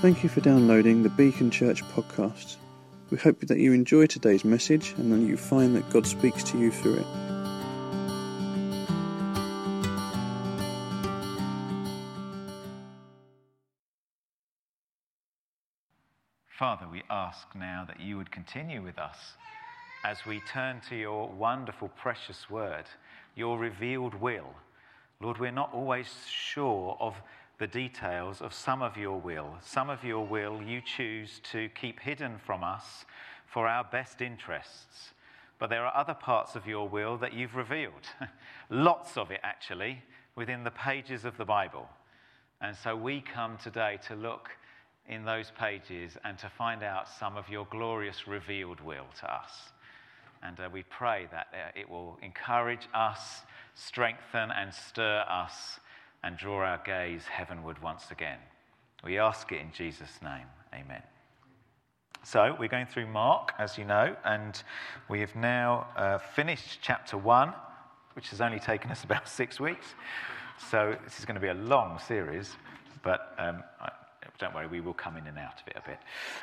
Thank you for downloading the Beacon Church podcast. We hope that you enjoy today's message and that you find that God speaks to you through it. Father, we ask now that you would continue with us as we turn to your wonderful, precious word, your revealed will. Lord, we're not always sure of the details of some of your will. Some of your will you choose to keep hidden from us for our best interests. But there are other parts of your will that you've revealed. Lots of it, actually, within the pages of the Bible. And so we come today to look in those pages and to find out some of your glorious revealed will to us. And uh, we pray that uh, it will encourage us, strengthen, and stir us and draw our gaze heavenward once again. We ask it in Jesus' name. Amen. So, we're going through Mark, as you know, and we have now uh, finished chapter one, which has only taken us about six weeks. So, this is going to be a long series, but um, I, don't worry, we will come in and out of it a bit.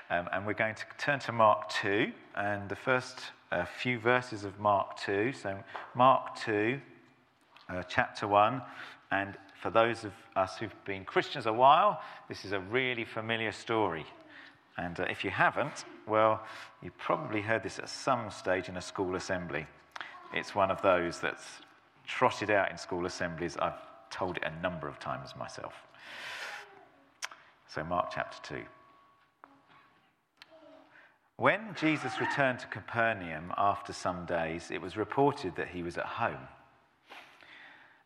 Um, and we're going to turn to Mark 2, and the first uh, few verses of Mark 2. So, Mark 2, uh, chapter 1, and for those of us who've been Christians a while, this is a really familiar story. And uh, if you haven't, well, you probably heard this at some stage in a school assembly. It's one of those that's trotted out in school assemblies. I've told it a number of times myself. So, Mark chapter 2. When Jesus returned to Capernaum after some days, it was reported that he was at home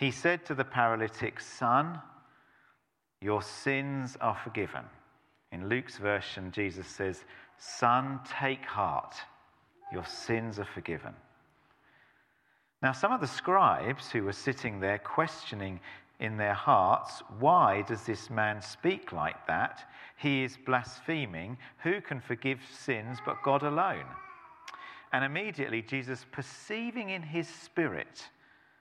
he said to the paralytic, Son, your sins are forgiven. In Luke's version, Jesus says, Son, take heart, your sins are forgiven. Now, some of the scribes who were sitting there questioning in their hearts, Why does this man speak like that? He is blaspheming. Who can forgive sins but God alone? And immediately, Jesus, perceiving in his spirit,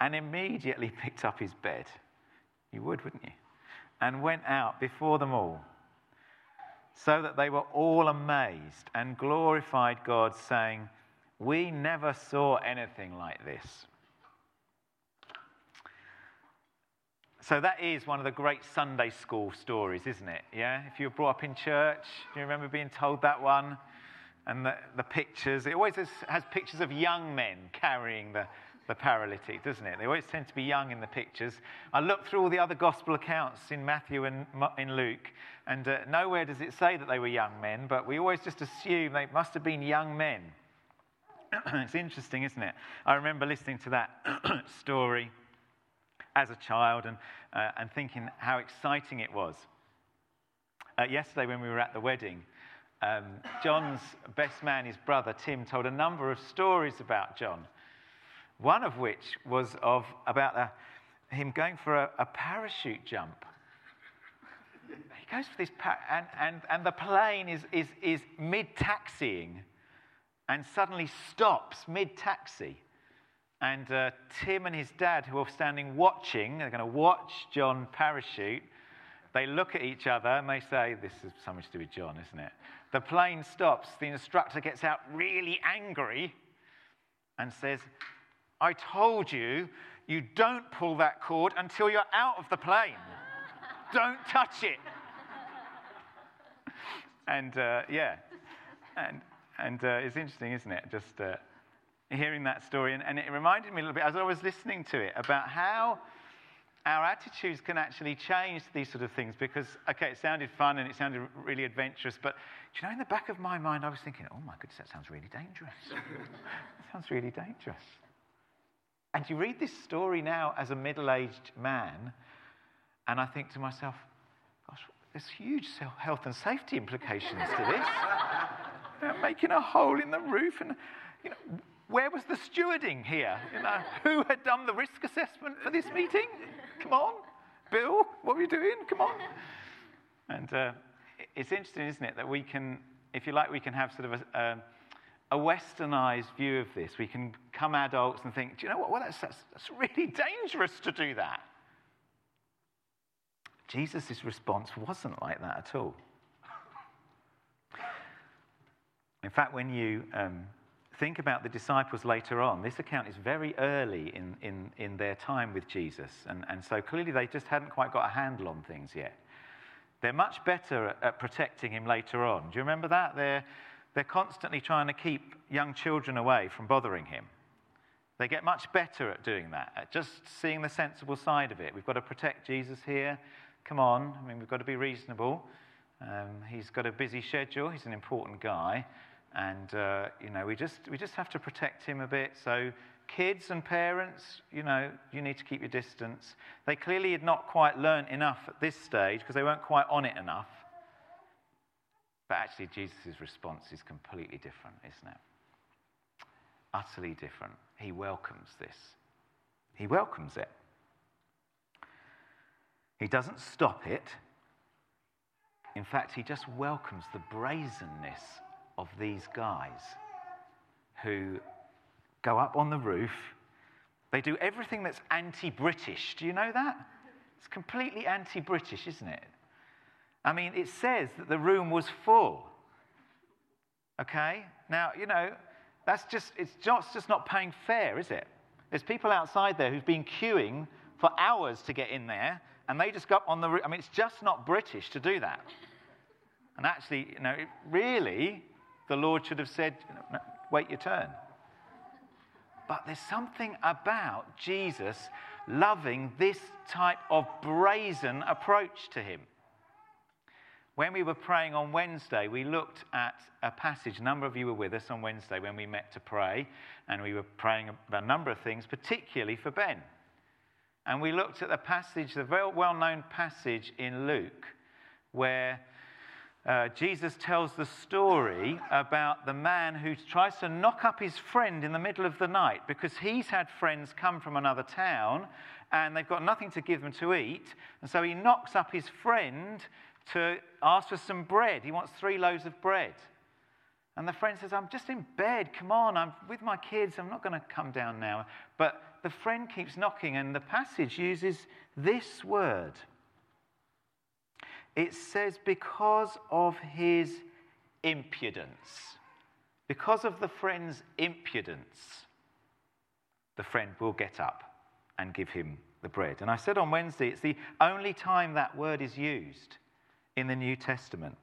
and immediately picked up his bed. You would, wouldn't you? And went out before them all, so that they were all amazed and glorified God, saying, We never saw anything like this. So that is one of the great Sunday school stories, isn't it? Yeah? If you were brought up in church, do you remember being told that one? And the, the pictures, it always has, has pictures of young men carrying the, the paralytic, doesn't it? They always tend to be young in the pictures. I looked through all the other gospel accounts in Matthew and in Luke, and uh, nowhere does it say that they were young men, but we always just assume they must have been young men. it's interesting, isn't it? I remember listening to that story as a child and, uh, and thinking how exciting it was. Uh, yesterday, when we were at the wedding, um, John's best man, his brother Tim, told a number of stories about John. One of which was of about a, him going for a, a parachute jump. he goes for this, par- and, and, and the plane is, is, is mid taxiing and suddenly stops mid taxi. And uh, Tim and his dad, who are standing watching, they're going to watch John parachute. They look at each other and they say, This is something to do with John, isn't it? The plane stops. The instructor gets out really angry and says, I told you, you don't pull that cord until you're out of the plane. don't touch it. and uh, yeah, and, and uh, it's interesting, isn't it? Just uh, hearing that story. And, and it reminded me a little bit as I was listening to it about how our attitudes can actually change these sort of things because, okay, it sounded fun and it sounded really adventurous, but do you know, in the back of my mind, I was thinking, oh my goodness, that sounds really dangerous. that sounds really dangerous. And you read this story now as a middle aged man, and I think to myself, gosh, there's huge health and safety implications to this. know, making a hole in the roof, and you know, where was the stewarding here? You know, who had done the risk assessment for this meeting? Come on, Bill, what are you doing? Come on. And uh, it's interesting, isn't it, that we can, if you like, we can have sort of a, a, a westernized view of this. We can come adults and think, do you know what? Well, that's, that's, that's really dangerous to do that. Jesus' response wasn't like that at all. In fact, when you um, think about the disciples later on, this account is very early in, in, in their time with Jesus. And, and so clearly they just hadn't quite got a handle on things yet. They're much better at, protecting him later on. Do you remember that? They're, they're constantly trying to keep young children away from bothering him. They get much better at doing that, at just seeing the sensible side of it. We've got to protect Jesus here. Come on. I mean, we've got to be reasonable. Um, he's got a busy schedule. He's an important guy. And, uh, you know, we just, we just have to protect him a bit. So, kids and parents, you know, you need to keep your distance. They clearly had not quite learned enough at this stage because they weren't quite on it enough. But actually, Jesus' response is completely different, isn't it? Utterly different. He welcomes this, he welcomes it. He doesn't stop it. In fact, he just welcomes the brazenness of these guys who go up on the roof. They do everything that's anti British. Do you know that? It's completely anti British, isn't it? I mean, it says that the room was full. Okay? Now, you know, that's just, it's just, just not paying fair, is it? There's people outside there who've been queuing for hours to get in there, and they just got on the roof. I mean, it's just not British to do that. And actually, you know, really, the Lord should have said, wait your turn. But there's something about Jesus loving this type of brazen approach to him. When we were praying on Wednesday, we looked at a passage. A number of you were with us on Wednesday when we met to pray, and we were praying about a number of things, particularly for Ben. And we looked at the passage, the very well known passage in Luke, where uh, Jesus tells the story about the man who tries to knock up his friend in the middle of the night because he's had friends come from another town and they've got nothing to give them to eat. And so he knocks up his friend to ask for some bread. He wants three loaves of bread. And the friend says, I'm just in bed. Come on, I'm with my kids. I'm not going to come down now. But the friend keeps knocking, and the passage uses this word it says, because of his impudence, because of the friend's impudence, the friend will get up and give him the bread. And I said on Wednesday, it's the only time that word is used in the New Testament.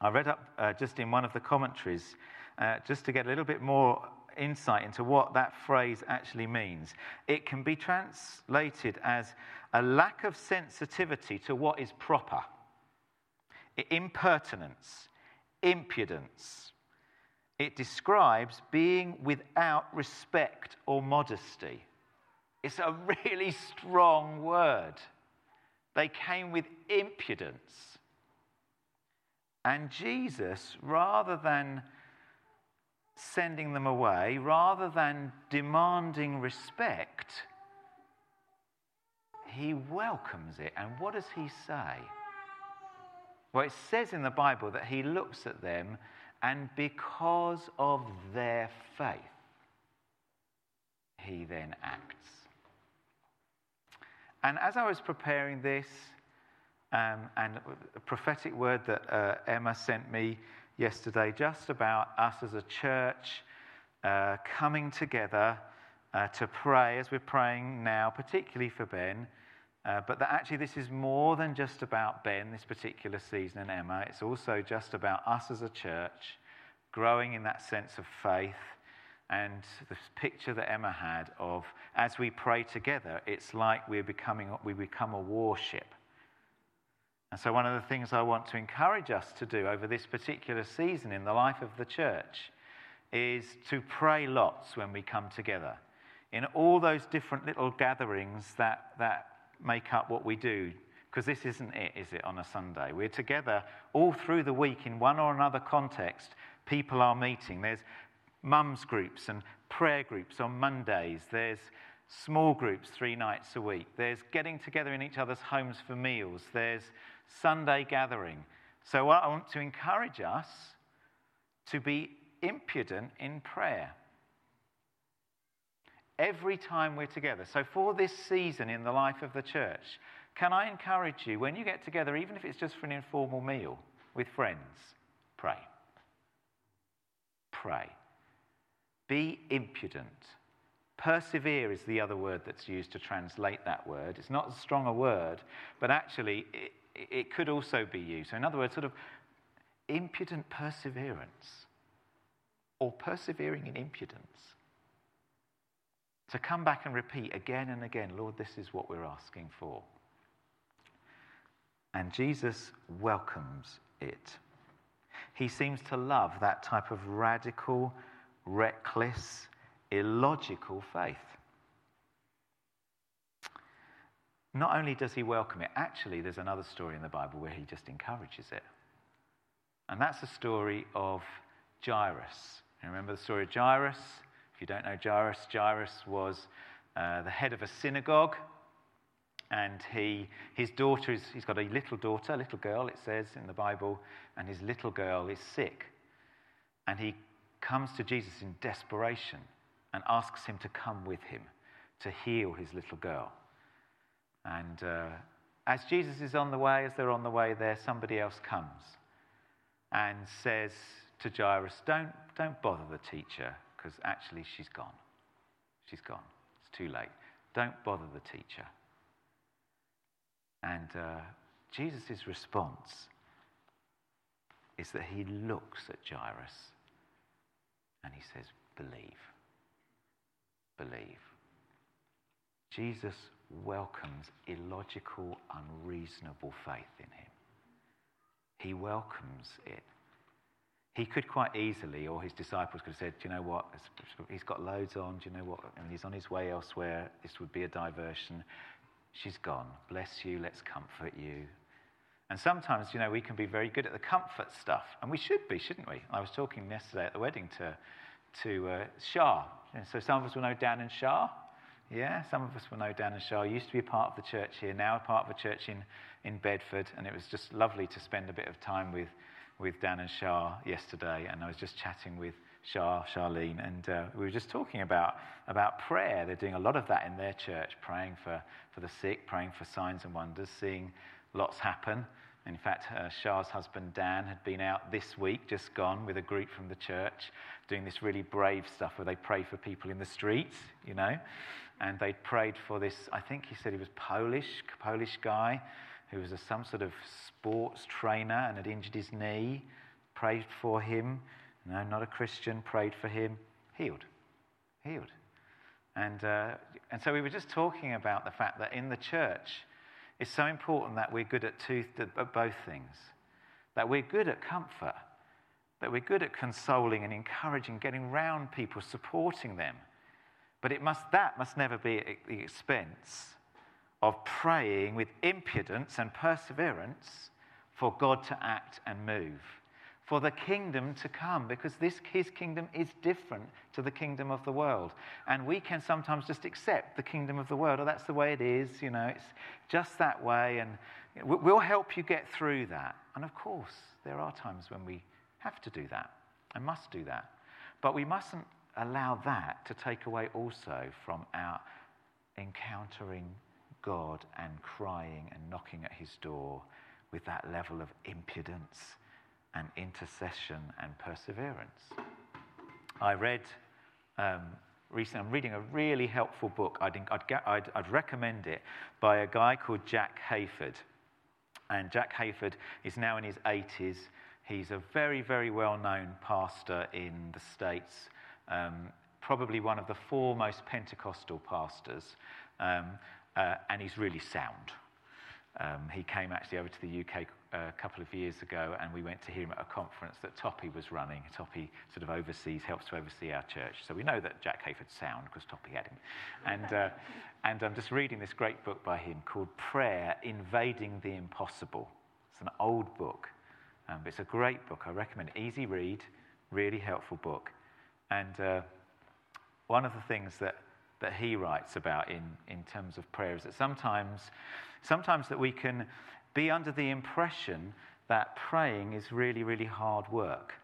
I read up uh, just in one of the commentaries uh, just to get a little bit more insight into what that phrase actually means. It can be translated as a lack of sensitivity to what is proper, impertinence, impudence. It describes being without respect or modesty. It's a really strong word. They came with impudence. And Jesus, rather than sending them away, rather than demanding respect, he welcomes it. And what does he say? Well, it says in the Bible that he looks at them, and because of their faith, he then acts. And as I was preparing this, um, and a prophetic word that uh, Emma sent me yesterday, just about us as a church uh, coming together uh, to pray as we're praying now, particularly for Ben, Uh, but that actually, this is more than just about Ben this particular season and Emma. It's also just about us as a church growing in that sense of faith and the picture that Emma had of as we pray together, it's like we're becoming, we become a warship. And so, one of the things I want to encourage us to do over this particular season in the life of the church is to pray lots when we come together. In all those different little gatherings that, that make up what we do, because this isn't it, is it, on a Sunday? We're together all through the week in one or another context. People are meeting. There's mums groups and prayer groups on Mondays. There's small groups three nights a week. There's getting together in each other's homes for meals. There's Sunday gathering. So I want to encourage us to be impudent in prayer. Every time we're together. So, for this season in the life of the church, can I encourage you, when you get together, even if it's just for an informal meal with friends, pray. Pray. Be impudent. Persevere is the other word that's used to translate that word. It's not as strong a word, but actually it, it could also be used. So, in other words, sort of impudent perseverance or persevering in impudence. To come back and repeat again and again, Lord, this is what we're asking for. And Jesus welcomes it. He seems to love that type of radical, reckless, illogical faith. Not only does he welcome it, actually, there's another story in the Bible where he just encourages it. And that's the story of Jairus. You remember the story of Jairus? If you don't know Jairus, Jairus was uh, the head of a synagogue. And he, his daughter is, he's got a little daughter, a little girl, it says in the Bible, and his little girl is sick. And he comes to Jesus in desperation and asks him to come with him to heal his little girl. And uh, as Jesus is on the way, as they're on the way there, somebody else comes and says to Jairus, Don't, don't bother the teacher, because actually she's gone. She's gone. It's too late. Don't bother the teacher. And uh, Jesus' response is that he looks at Jairus and he says, Believe. Believe. Jesus welcomes illogical, unreasonable faith in him. He welcomes it. He could quite easily, or his disciples could have said, Do you know what? He's got loads on. Do you know what? I mean, he's on his way elsewhere. This would be a diversion. She's gone. Bless you. Let's comfort you. And sometimes, you know, we can be very good at the comfort stuff. And we should be, shouldn't we? I was talking yesterday at the wedding to, to uh, Shah. So some of us will know Dan and Shah. Yeah, some of us will know Dan and Shah. Used to be a part of the church here, now a part of a church in, in Bedford. And it was just lovely to spend a bit of time with, with Dan and Shah yesterday. And I was just chatting with Shah, Charlene, and uh, we were just talking about, about prayer. They're doing a lot of that in their church, praying for, for the sick, praying for signs and wonders, seeing lots happen. In fact, uh, Shah's husband Dan had been out this week, just gone, with a group from the church, doing this really brave stuff where they pray for people in the streets, you know. And they prayed for this, I think he said he was Polish, Polish guy who was a, some sort of sports trainer and had injured his knee. Prayed for him. No, not a Christian. Prayed for him. Healed. Healed. And, uh, and so we were just talking about the fact that in the church, it's so important that we're good at, two, at both things. That we're good at comfort, that we're good at consoling and encouraging, getting round people, supporting them. But it must, that must never be at the expense of praying with impudence and perseverance for God to act and move, for the kingdom to come, because this, his kingdom is different to the kingdom of the world. And we can sometimes just accept the kingdom of the world, or oh, that's the way it is, you know, it's just that way, and we'll help you get through that. And of course, there are times when we have to do that and must do that. But we mustn't allow that to take away also from our encountering God and crying and knocking at his door with that level of impudence and intercession and perseverance. I read um, recently. I'm reading a really helpful book. I'd, I'd, I'd, I'd recommend it by a guy called Jack Hayford. And Jack Hayford is now in his 80s. He's a very, very well known pastor in the States, um, probably one of the foremost Pentecostal pastors, um, uh, and he's really sound. Um, he came actually over to the UK a couple of years ago, and we went to hear him at a conference that Toppy was running. Toppy sort of oversees, helps to oversee our church. So we know that Jack Hayford's sound because Toppy had him. And, uh, and I'm just reading this great book by him called Prayer Invading the Impossible. It's an old book, um, but it's a great book. I recommend it. Easy read, really helpful book. And uh, one of the things that, that he writes about in, in terms of prayer is that sometimes, sometimes that we can be under the impression that praying is really, really hard work.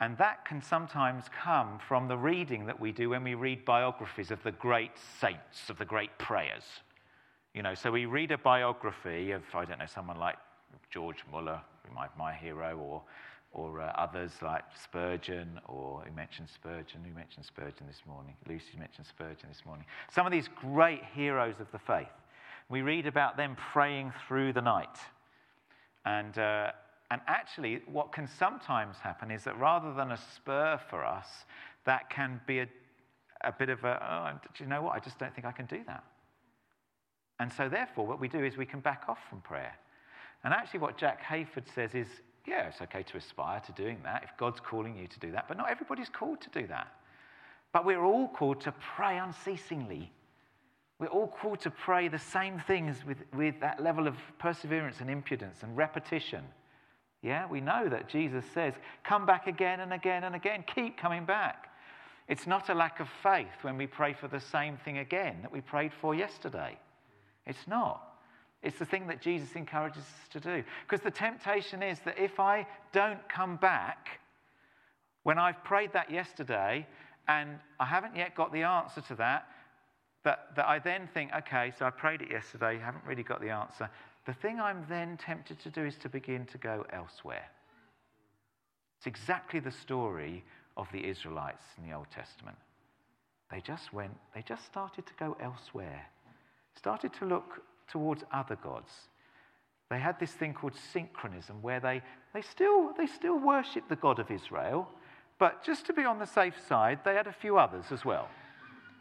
And that can sometimes come from the reading that we do when we read biographies of the great saints, of the great prayers. You know, so we read a biography of, I don't know, someone like George Muller, my, my hero, or, or uh, others like Spurgeon, or we mentioned Spurgeon, who mentioned Spurgeon this morning? Lucy mentioned Spurgeon this morning. Some of these great heroes of the faith. We read about them praying through the night. And, uh, and actually, what can sometimes happen is that rather than a spur for us, that can be a, a bit of a, oh, do you know what? I just don't think I can do that. And so, therefore, what we do is we can back off from prayer. And actually, what Jack Hayford says is, yeah, it's okay to aspire to doing that if God's calling you to do that, but not everybody's called to do that. But we're all called to pray unceasingly we're all called to pray the same things with, with that level of perseverance and impudence and repetition. Yeah, we know that Jesus says, come back again and again and again, keep coming back. It's not a lack of faith when we pray for the same thing again that we prayed for yesterday. It's not. It's the thing that Jesus encourages us to do. Because the temptation is that if I don't come back, when I've prayed that yesterday and I haven't yet got the answer to that, that, that I then think, okay, so I prayed it yesterday, haven't really got the answer. The thing I'm then tempted to do is to begin to go elsewhere. It's exactly the story of the Israelites in the Old Testament. They just went, they just started to go elsewhere, started to look towards other gods. They had this thing called synchronism where they, they, still, they still worship the God of Israel, but just to be on the safe side, they had a few others as well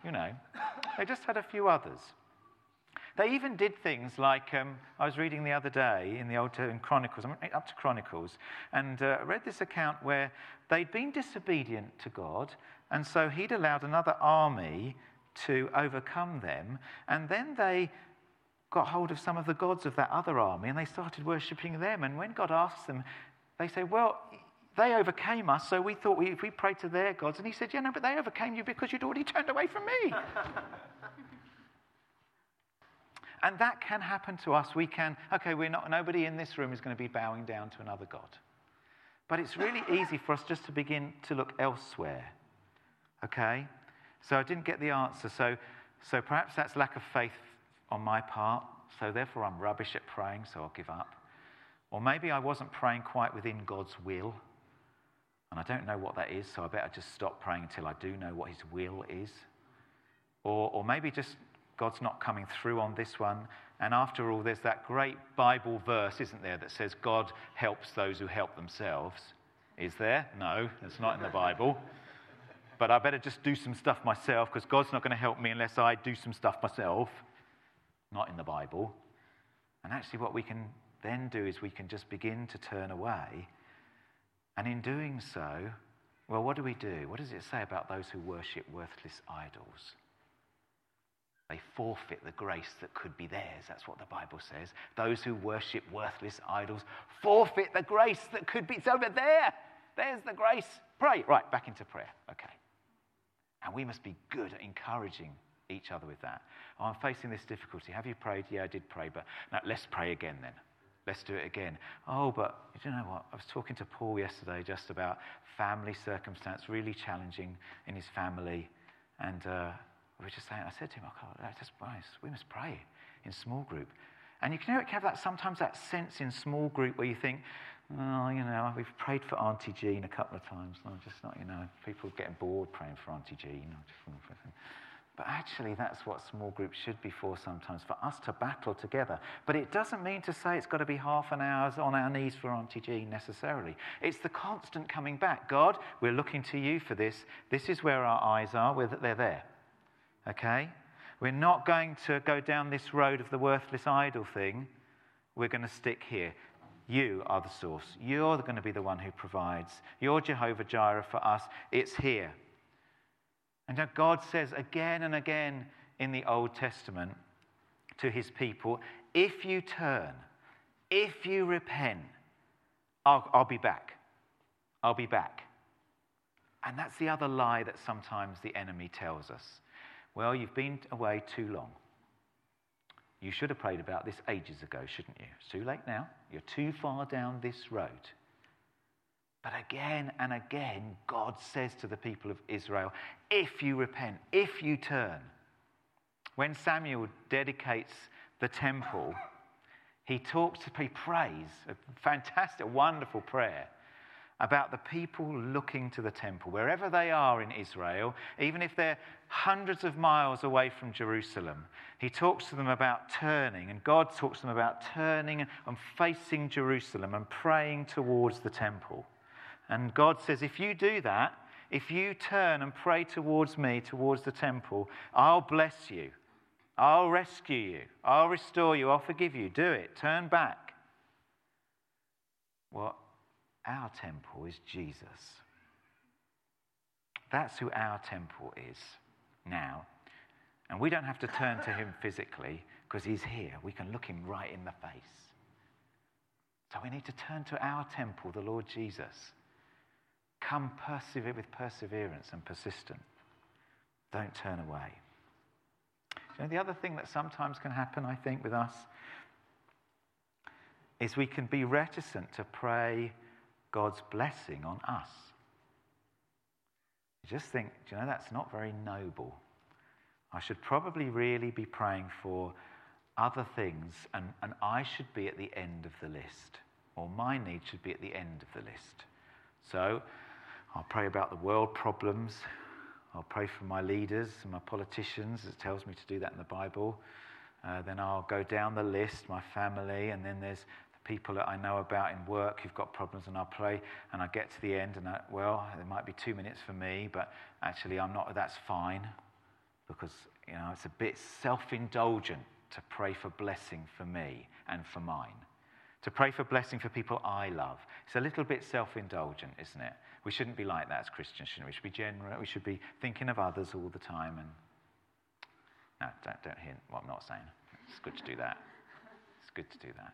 you know. They just had a few others. They even did things like um, I was reading the other day in the Old in Chronicles, up to Chronicles, and uh, read this account where they'd been disobedient to God, and so He'd allowed another army to overcome them, and then they got hold of some of the gods of that other army and they started worshipping them. And when God asks them, they say, Well, they overcame us, so we thought we, if we prayed to their gods. And he said, Yeah, no, but they overcame you because you'd already turned away from me. and that can happen to us. We can, okay, we're not, nobody in this room is going to be bowing down to another God. But it's really easy for us just to begin to look elsewhere. Okay? So I didn't get the answer. So, so perhaps that's lack of faith on my part. So therefore, I'm rubbish at praying, so I'll give up. Or maybe I wasn't praying quite within God's will. And I don't know what that is, so I better just stop praying until I do know what His will is. Or, or maybe just God's not coming through on this one. And after all, there's that great Bible verse, isn't there, that says God helps those who help themselves. Is there? No, it's not in the Bible. But I better just do some stuff myself because God's not going to help me unless I do some stuff myself. Not in the Bible. And actually, what we can then do is we can just begin to turn away and in doing so, well, what do we do? What does it say about those who worship worthless idols? They forfeit the grace that could be theirs. That's what the Bible says. Those who worship worthless idols forfeit the grace that could be. It's over there. There's the grace. Pray. Right, back into prayer. Okay. And we must be good at encouraging each other with that. Oh, I'm facing this difficulty. Have you prayed? Yeah, I did pray, but now let's pray again then. Let's do it again. Oh, but you know what? I was talking to Paul yesterday just about family circumstance, really challenging in his family. And uh, we were just saying, I said to him, oh, let's just, we must pray in small group. And you can have that sometimes that sense in small group where you think, Oh, you know, we've prayed for Auntie Jean a couple of times. I'm just not, you know, people getting bored praying for Auntie Jean. But actually, that's what small groups should be for sometimes, for us to battle together. But it doesn't mean to say it's got to be half an hour on our knees for Auntie Jean necessarily. It's the constant coming back. God, we're looking to you for this. This is where our eyes are, they're there. Okay? We're not going to go down this road of the worthless idol thing. We're going to stick here. You are the source. You're going to be the one who provides. You're Jehovah Jireh for us. It's here. And God says again and again in the Old Testament to his people if you turn, if you repent, I'll, I'll be back. I'll be back. And that's the other lie that sometimes the enemy tells us. Well, you've been away too long. You should have prayed about this ages ago, shouldn't you? It's too late now. You're too far down this road. But again and again, God says to the people of Israel, if you repent, if you turn. When Samuel dedicates the temple, he talks, he prays, a fantastic, wonderful prayer about the people looking to the temple, wherever they are in Israel, even if they're hundreds of miles away from Jerusalem. He talks to them about turning, and God talks to them about turning and facing Jerusalem and praying towards the temple. And God says, if you do that, if you turn and pray towards me, towards the temple, I'll bless you. I'll rescue you. I'll restore you. I'll forgive you. Do it. Turn back. Well, our temple is Jesus. That's who our temple is now. And we don't have to turn to him physically because he's here. We can look him right in the face. So we need to turn to our temple, the Lord Jesus. Come persevere with perseverance and persistence. Don't turn away. You know, the other thing that sometimes can happen, I think, with us is we can be reticent to pray God's blessing on us. You just think, you know, that's not very noble. I should probably really be praying for other things, and, and I should be at the end of the list, or my need should be at the end of the list. So I'll pray about the world problems. I'll pray for my leaders and my politicians. It tells me to do that in the Bible. Uh, then I'll go down the list, my family, and then there's the people that I know about in work who've got problems, and I'll pray, and I get to the end, and I, well, there might be two minutes for me, but actually I'm not. That's fine, because you know it's a bit self-indulgent to pray for blessing for me and for mine, to pray for blessing for people I love. It's a little bit self-indulgent, isn't it? We shouldn't be like that as Christians, shouldn't we? We should be generous. We should be thinking of others all the time. And no, don't, don't hear what I'm not saying. It's good to do that. It's good to do that.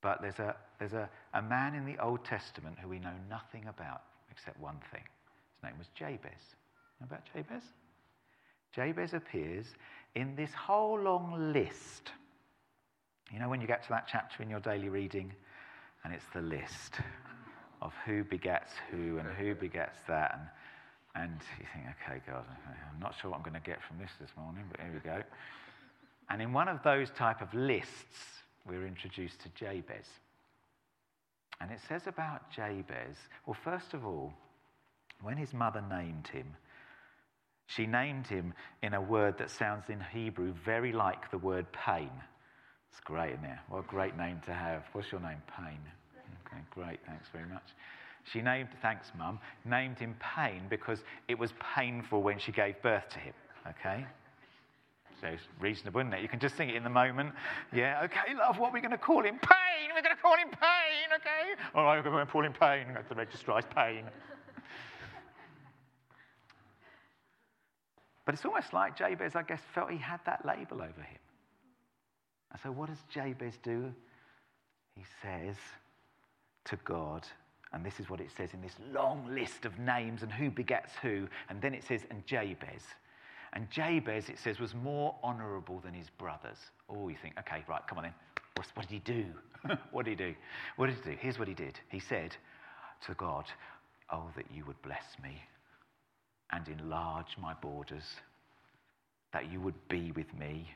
But there's a, there's a, a man in the Old Testament who we know nothing about except one thing. His name was Jabez. You Know about Jabez? Jabez appears in this whole long list. You know, when you get to that chapter in your daily reading, and it's the list of who begets who and who begets that. And, and you think, okay, God, I'm not sure what I'm going to get from this this morning, but here we go. And in one of those type of lists, we're introduced to Jabez. And it says about Jabez, well, first of all, when his mother named him, she named him in a word that sounds in Hebrew very like the word pain. It's great, isn't it? What a great name to have. What's your name? Pain. Okay, great, thanks very much. She named, thanks, Mum, named him Pain because it was painful when she gave birth to him, okay? So it's reasonable, isn't it? You can just think it in the moment. Yeah, okay, love, what are we going to call him? Pain! We're going to call him Pain, okay? All right, we're going to call him Pain. The registrar's Pain. But it's almost like Jabez, I guess, felt he had that label over him. And so what does Jabez do? He says, to God. And this is what it says in this long list of names and who begets who. And then it says, and Jabez. And Jabez, it says, was more honorable than his brothers. Oh, you think, okay, right, come on then. What's, what did he do? what did he do? What did he do? Here's what he did. He said to God, Oh, that you would bless me and enlarge my borders, that you would be with me,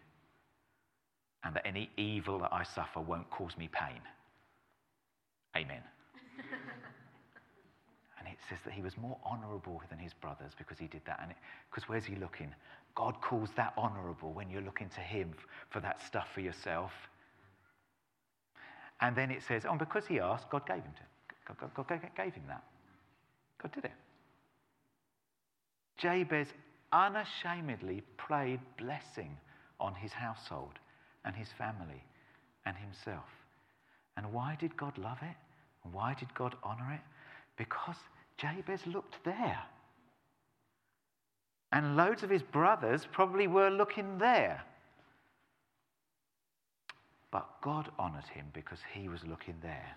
and that any evil that I suffer won't cause me pain. Amen. and it says that he was more honorable than his brothers because he did that. And because where's he looking? God calls that honorable when you're looking to him for that stuff for yourself. And then it says, oh, because he asked, God gave him to. God, God, God gave him that. God did it. Jabez unashamedly prayed blessing on his household and his family and himself. And why did God love it? Why did God honor it? Because Jabez looked there. And loads of his brothers probably were looking there. But God honored him because he was looking there.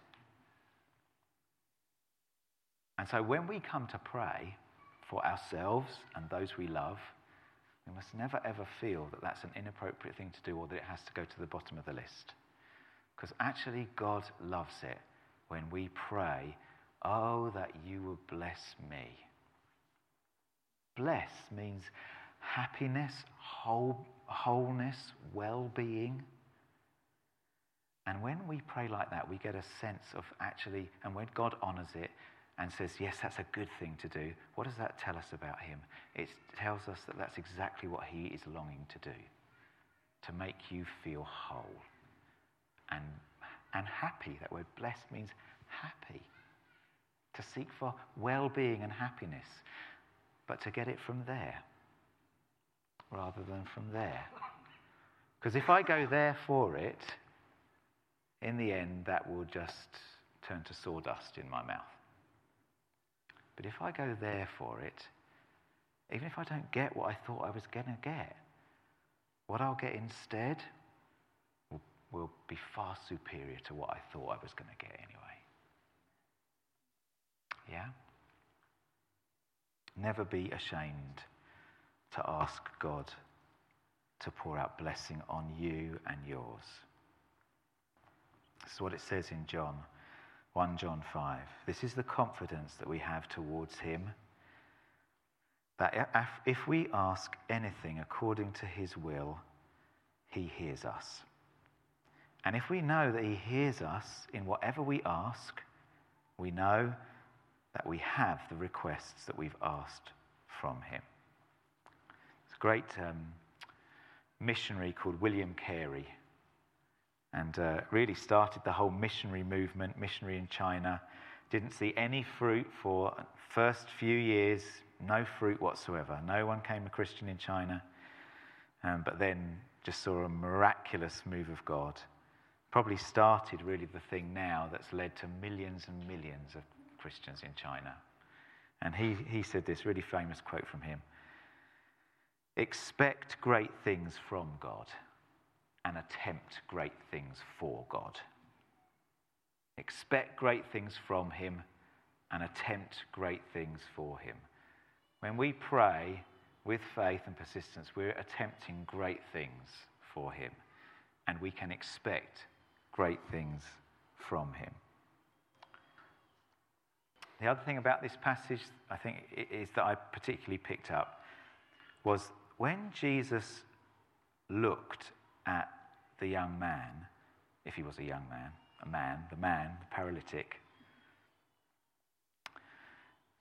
And so when we come to pray for ourselves and those we love, we must never ever feel that that's an inappropriate thing to do or that it has to go to the bottom of the list. Because actually, God loves it when we pray, Oh, that you will bless me. Bless means happiness, whole, wholeness, well being. And when we pray like that, we get a sense of actually, and when God honors it and says, Yes, that's a good thing to do, what does that tell us about Him? It tells us that that's exactly what He is longing to do to make you feel whole and, and happy. That word blessed means happy. To seek for well being and happiness, but to get it from there rather than from there. Because if I go there for it, in the end, that will just turn to sawdust in my mouth. But if I go there for it, even if I don't get what I thought I was going to get, what I'll get instead will, be far superior to what I thought I was going to get anyway. Yeah? Never be ashamed to ask God to pour out blessing on you and yours. This is what it says in John 1 John 5. This is the confidence that we have towards him that if we ask anything according to his will, he hears us. And if we know that he hears us in whatever we ask, we know that we have the requests that we've asked from him. It's a great um, missionary called William Carey and uh, really started the whole missionary movement, missionary in China. Didn't see any fruit for first few years, no fruit whatsoever. No one came a Christian in China, um, but then just saw a miraculous move of God. Probably started really the thing now that's led to millions and millions of Christians in China. And he, he said this really famous quote from him Expect great things from God and attempt great things for God. Expect great things from Him and attempt great things for Him. When we pray with faith and persistence, we're attempting great things for Him, and we can expect great things from Him. The other thing about this passage, I think, is that I particularly picked up was when Jesus looked at the young man, if he was a young man, a man, the man, the paralytic.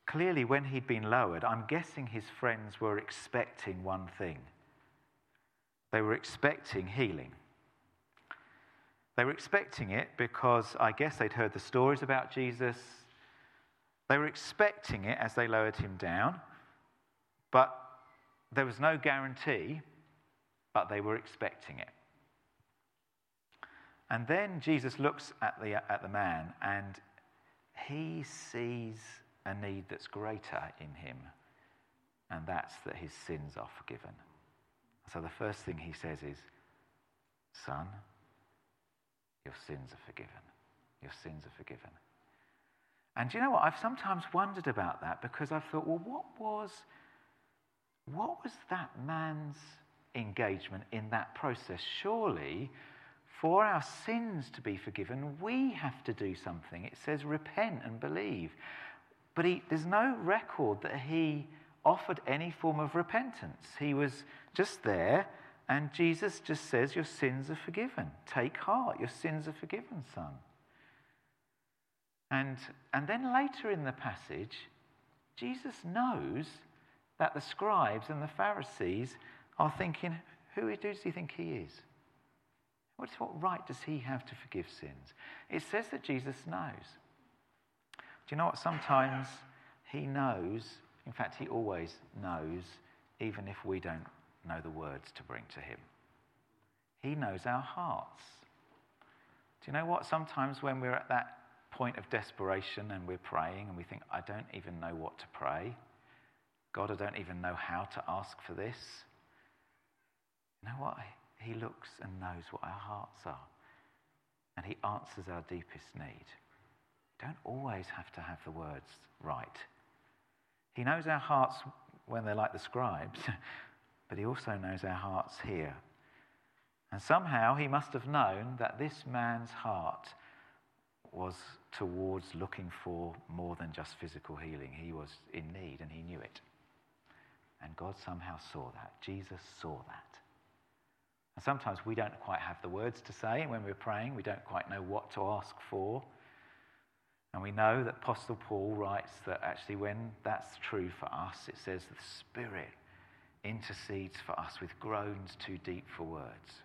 Clearly, when he'd been lowered, I'm guessing his friends were expecting one thing they were expecting healing. They were expecting it because I guess they'd heard the stories about Jesus. They were expecting it as they lowered him down, but there was no guarantee, but they were expecting it. And then Jesus looks at the, at the man and he sees a need that's greater in him, and that's that his sins are forgiven. So the first thing he says is, Son, your sins are forgiven. Your sins are forgiven. And you know what? I've sometimes wondered about that because I've thought, well, what was, what was that man's engagement in that process? Surely for our sins to be forgiven, we have to do something. It says repent and believe. But he, there's no record that he offered any form of repentance. He was just there, and Jesus just says, Your sins are forgiven. Take heart, your sins are forgiven, son. And, and then later in the passage, Jesus knows that the scribes and the Pharisees are thinking, who does he think he is? What, what right does he have to forgive sins? It says that Jesus knows. Do you know what? Sometimes he knows, in fact, he always knows, even if we don't know the words to bring to him. He knows our hearts. Do you know what? Sometimes when we're at that point of desperation and we're praying and we think, I don't even know what to pray, God, I don't even know how to ask for this. You know what? He looks and knows what our hearts are, and He answers our deepest need. You don't always have to have the words right. He knows our hearts when they're like the scribes, but He also knows our hearts here. And somehow He must have known that this man's heart was towards looking for more than just physical healing. He was in need and he knew it. And God somehow saw that. Jesus saw that. And sometimes we don't quite have the words to say when we're praying, we don't quite know what to ask for. And we know that Apostle Paul writes that actually, when that's true for us, it says the Spirit intercedes for us with groans too deep for words.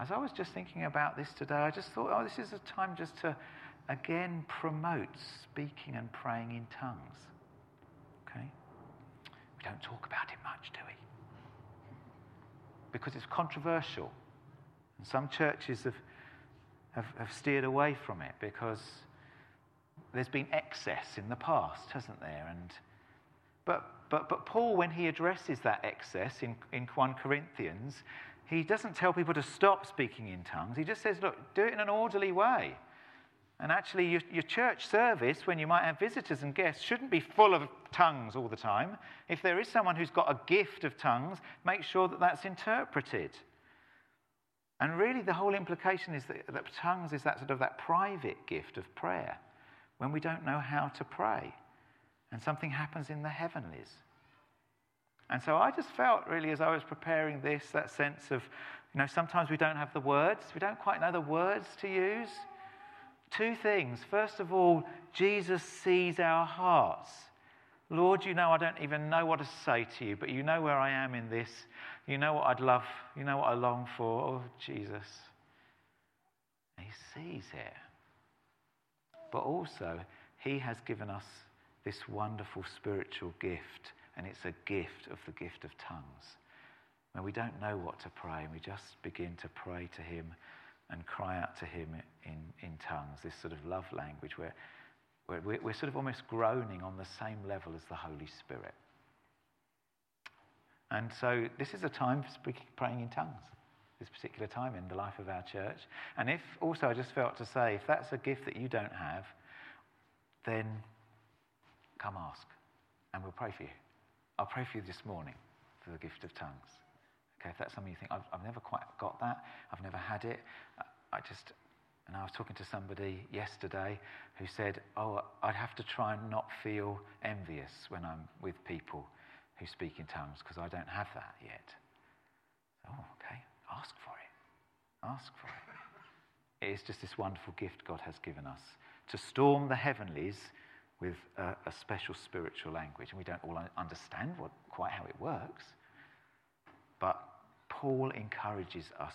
As I was just thinking about this today, I just thought, oh, this is a time just to again promote speaking and praying in tongues. Okay? We don't talk about it much, do we? because it's controversial. And some churches have, have, have steered away from it because there's been excess in the past, hasn't there? And, but, but, but Paul, when he addresses that excess in, in 1 Corinthians, he doesn't tell people to stop speaking in tongues. He just says, look, do it in an orderly way. And actually, your, your, church service, when you might have visitors and guests, shouldn't be full of tongues all the time. If there is someone who's got a gift of tongues, make sure that that's interpreted. And really, the whole implication is that, that tongues is that sort of that private gift of prayer when we don't know how to pray and something happens in the heavenlies. And so I just felt really as I was preparing this, that sense of, you know, sometimes we don't have the words, we don't quite know the words to use. Two things. First of all, Jesus sees our hearts. Lord, you know I don't even know what to say to you, but you know where I am in this. You know what I'd love. You know what I long for. Oh, Jesus. He sees it. But also, He has given us this wonderful spiritual gift, and it's a gift of the gift of tongues. When we don't know what to pray, and we just begin to pray to Him and cry out to Him in, in tongues, this sort of love language where, where we're, we're sort of almost groaning on the same level as the Holy Spirit. And so this is a time for speaking, praying in tongues, this particular time in the life of our church. And if also, I just felt to say, if that's a gift that you don't have, then come ask and we'll pray for you. I'll pray for you this morning for the gift of tongues. Okay, if that's something you think, I've, I've never quite got that, I've never had it, I just, and I was talking to somebody yesterday who said, Oh, I'd have to try and not feel envious when I'm with people who speak in tongues because I don't have that yet. Oh, okay, ask for it. Ask for it. It is just this wonderful gift God has given us to storm the heavenlies with a, a special spiritual language. And we don't all understand what, quite how it works, but Paul encourages us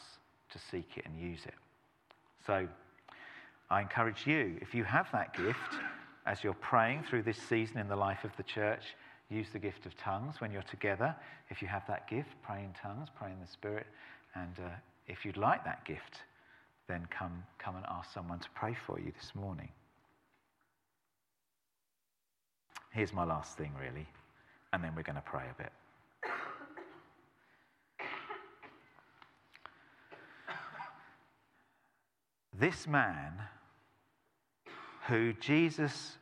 to seek it and use it. So I encourage you, if you have that gift, as you're praying through this season in the life of the church, use the gift of tongues when you're together. If you have that gift, pray in tongues, pray in the Spirit. And uh, if you'd like that gift, then come, come and ask someone to pray for you this morning. Here's my last thing, really, and then we're going to pray a bit. This man, who Jesus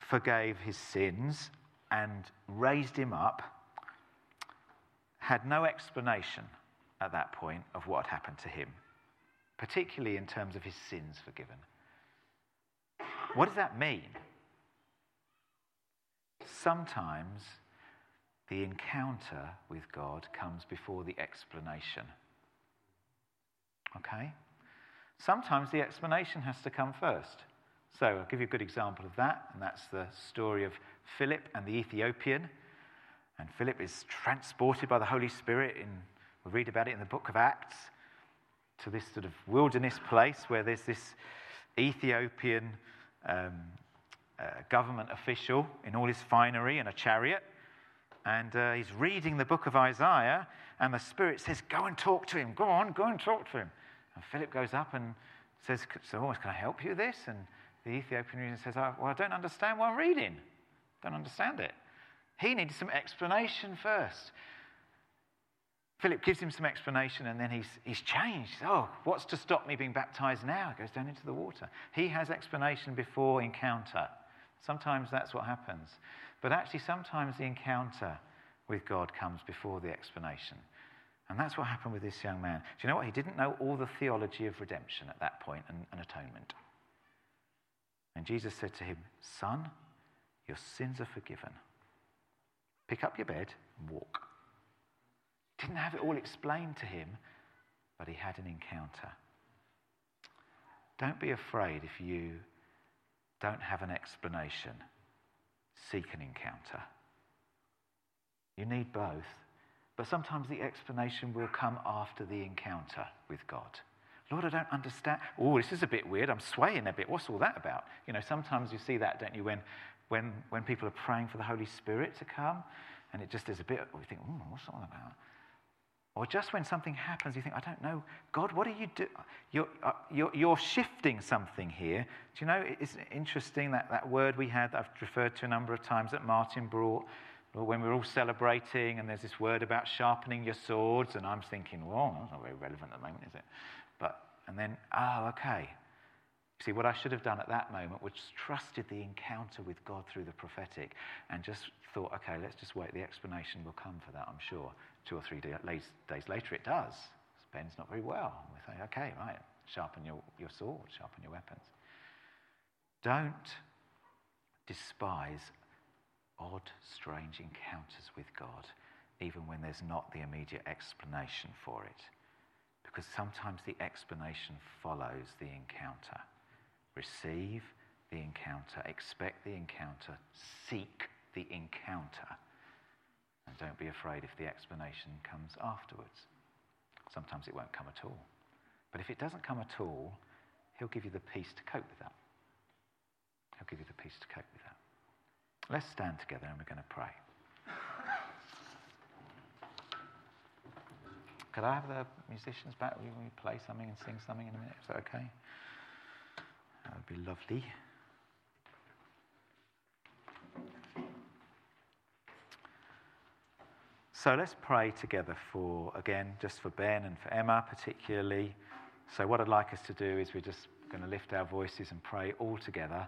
forgave his sins and raised him up, had no explanation at that point of what had happened to him, particularly in terms of his sins forgiven. What does that mean? Sometimes the encounter with God comes before the explanation. Okay? Sometimes the explanation has to come first. So I'll give you a good example of that, and that's the story of Philip and the Ethiopian. And Philip is transported by the Holy Spirit we read about it in the book of Acts, to this sort of wilderness place where there's this Ethiopian um, uh, government official in all his finery and a chariot. And uh, he's reading the book of Isaiah, and the Spirit says, Go and talk to him. Go on, go and talk to him. And Philip goes up and says, So, can I help you with this? And the Ethiopian reader says, oh, Well, I don't understand what I'm reading. Don't understand it. He needs some explanation first. Philip gives him some explanation and then he's, he's changed. Oh, what's to stop me being baptized now? He goes down into the water. He has explanation before encounter. Sometimes that's what happens. But actually, sometimes the encounter with God comes before the explanation. And that's what happened with this young man. Do you know what? He didn't know all the theology of redemption at that point and, and atonement. And Jesus said to him, Son, your sins are forgiven. Pick up your bed and walk. Didn't have it all explained to him, but he had an encounter. Don't be afraid if you don't have an explanation. Seek an encounter. You need both, but sometimes the explanation will come after the encounter with God. Lord, I don't understand. Oh, this is a bit weird. I'm swaying a bit. What's all that about? You know, sometimes you see that, don't you, when, when, when people are praying for the Holy Spirit to come, and it just is a bit, we think, oh, what's all about? Or just when something happens, you think, I don't know, God, what are you doing? You're, uh, you're, you're, shifting something here. Do you know, it's interesting that, that word we had, I've referred to a number of times that Martin brought when we were all celebrating, and there's this word about sharpening your swords, and I'm thinking, well, that's not very relevant at the moment, is it? But, and then, oh, okay. See, what I should have done at that moment was trusted the encounter with God through the prophetic and just thought, okay, let's just wait. The explanation will come for that, I'm sure. Two or three days later, it does. Ben's not very well. We say, okay, right, sharpen your, your sword, sharpen your weapons. Don't despise odd, strange encounters with God, even when there's not the immediate explanation for it because sometimes the explanation follows the encounter. Receive the encounter, expect the encounter, seek the encounter. And don't be afraid if the explanation comes afterwards. Sometimes it won't come at all. But if it doesn't come at all, He'll give you the peace to cope with that. He'll give you the peace to cope with that. Let's stand together and we're going to pray. Could I have the musicians back? Will we play something and sing something in a minute? Is that okay? That would be lovely. So let's pray together for, again, just for Ben and for Emma particularly. So, what I'd like us to do is we're just going to lift our voices and pray all together.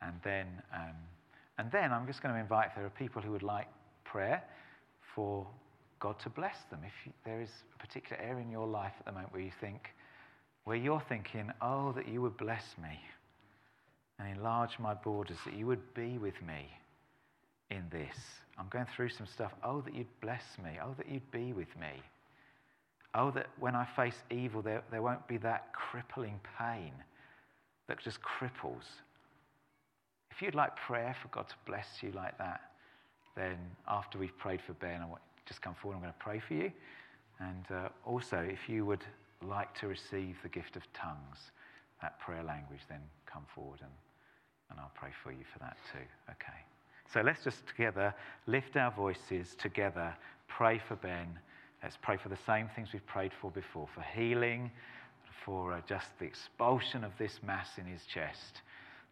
And then, um, and then I'm just going to invite if there are people who would like prayer for God to bless them. If there is a particular area in your life at the moment where you think, where you're thinking, oh, that you would bless me and enlarge my borders, that you would be with me in this. I'm going through some stuff. Oh, that you'd bless me. Oh, that you'd be with me. Oh, that when I face evil, there, there won't be that crippling pain that just cripples. If you'd like prayer for God to bless you like that, then after we've prayed for Ben, I want just come forward. I'm going to pray for you. And uh, also, if you would like to receive the gift of tongues, that prayer language, then come forward and, and I'll pray for you for that too. Okay. So let's just together lift our voices together, pray for Ben. Let's pray for the same things we've prayed for before for healing, for uh, just the expulsion of this mass in his chest,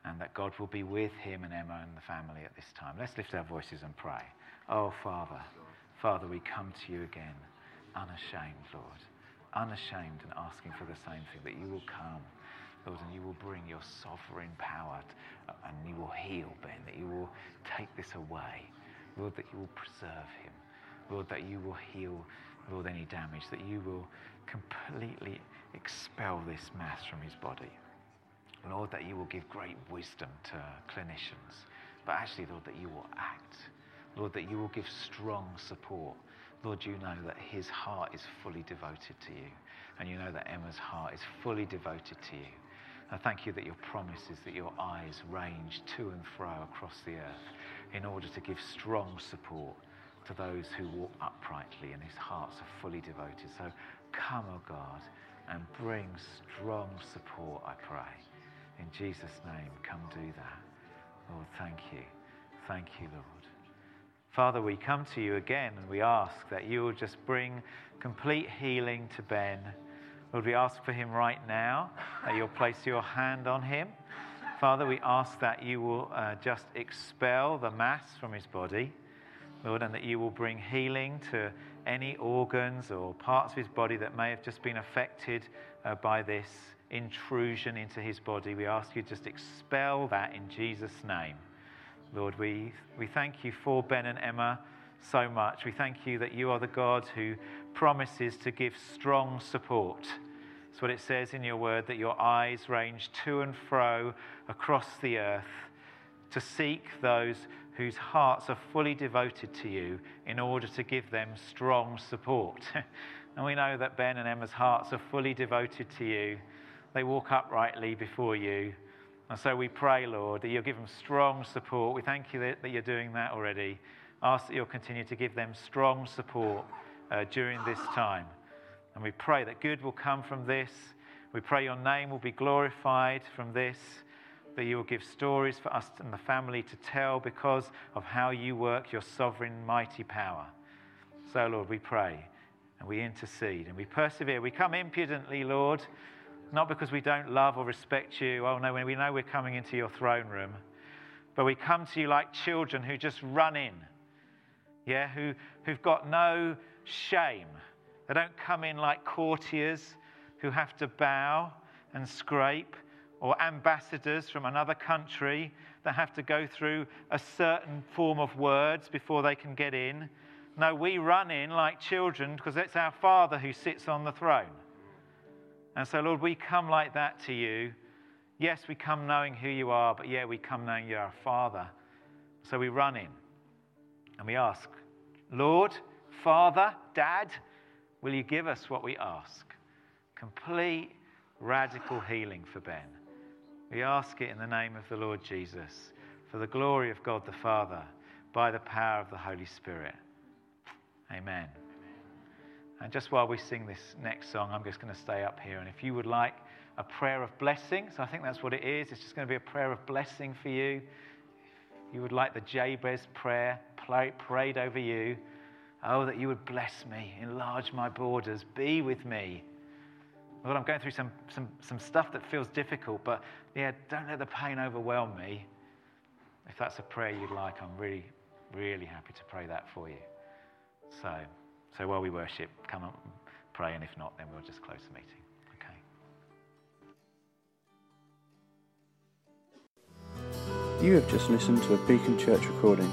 and that God will be with him and Emma and the family at this time. Let's lift our voices and pray. Oh, Father. Father, we come to you again, unashamed, Lord, unashamed and asking for the same thing, that you will come, Lord, and you will bring your sovereign power uh, and you will heal Ben, that you will take this away, Lord, that you will preserve him, Lord, that you will heal, Lord, any damage, that you will completely expel this mass from his body. Lord, that you will give great wisdom to clinicians, but actually, Lord, that you will act Lord, that you will give strong support. Lord, you know that his heart is fully devoted to you. And you know that Emma's heart is fully devoted to you. I thank you that your promise is that your eyes range to and fro across the earth in order to give strong support to those who walk uprightly and whose hearts are fully devoted. So come, O oh God, and bring strong support, I pray. In Jesus' name, come do that. Lord, thank you. Thank you, Lord. Father, we come to you again and we ask that you will just bring complete healing to Ben. Lord, we ask for him right now, that you'll place your hand on him. Father, we ask that you will uh, just expel the mass from his body, Lord, and that you will bring healing to any organs or parts of his body that may have just been affected uh, by this intrusion into his body. We ask you just expel that in Jesus' name. Lord, we, we thank you for Ben and Emma so much. We thank you that you are the God who promises to give strong support. It's what it says in your word that your eyes range to and fro across the earth to seek those whose hearts are fully devoted to you in order to give them strong support. and we know that Ben and Emma's hearts are fully devoted to you. They walk uprightly before you. And so we pray, Lord, that you'll give them strong support. We thank you that, that you're doing that already. Ask that you'll continue to give them strong support uh, during this time. And we pray that good will come from this. We pray your name will be glorified from this, that you will give stories for us and the family to tell because of how you work your sovereign, mighty power. So, Lord, we pray and we intercede and we persevere. We come impudently, Lord not because we don't love or respect you. Oh, no, we know we're coming into your throne room. But we come to you like children who just run in, yeah, who, who've got no shame. They don't come in like courtiers who have to bow and scrape, or ambassadors from another country that have to go through a certain form of words before they can get in. No, we run in like children because it's our Father who sits on the throne. And so, Lord, we come like that to you. Yes, we come knowing who you are, but yeah, we come knowing you're our Father. So we run in and we ask, Lord, Father, Dad, will you give us what we ask? Complete, radical healing for Ben. We ask it in the name of the Lord Jesus, for the glory of God the Father, by the power of the Holy Spirit. Amen. And just while we sing this next song, I'm just going to stay up here. And if you would like a prayer of blessing, so I think that's what it is, it's just going to be a prayer of blessing for you. If you would like the Jabez prayer prayed over you, oh, that you would bless me, enlarge my borders, be with me. Lord, I'm going through some, some, some stuff that feels difficult, but yeah, don't let the pain overwhelm me. If that's a prayer you'd like, I'm really, really happy to pray that for you. So. So while we worship, come and pray, and if not, then we'll just close the meeting. Okay. You have just listened to a Beacon Church recording.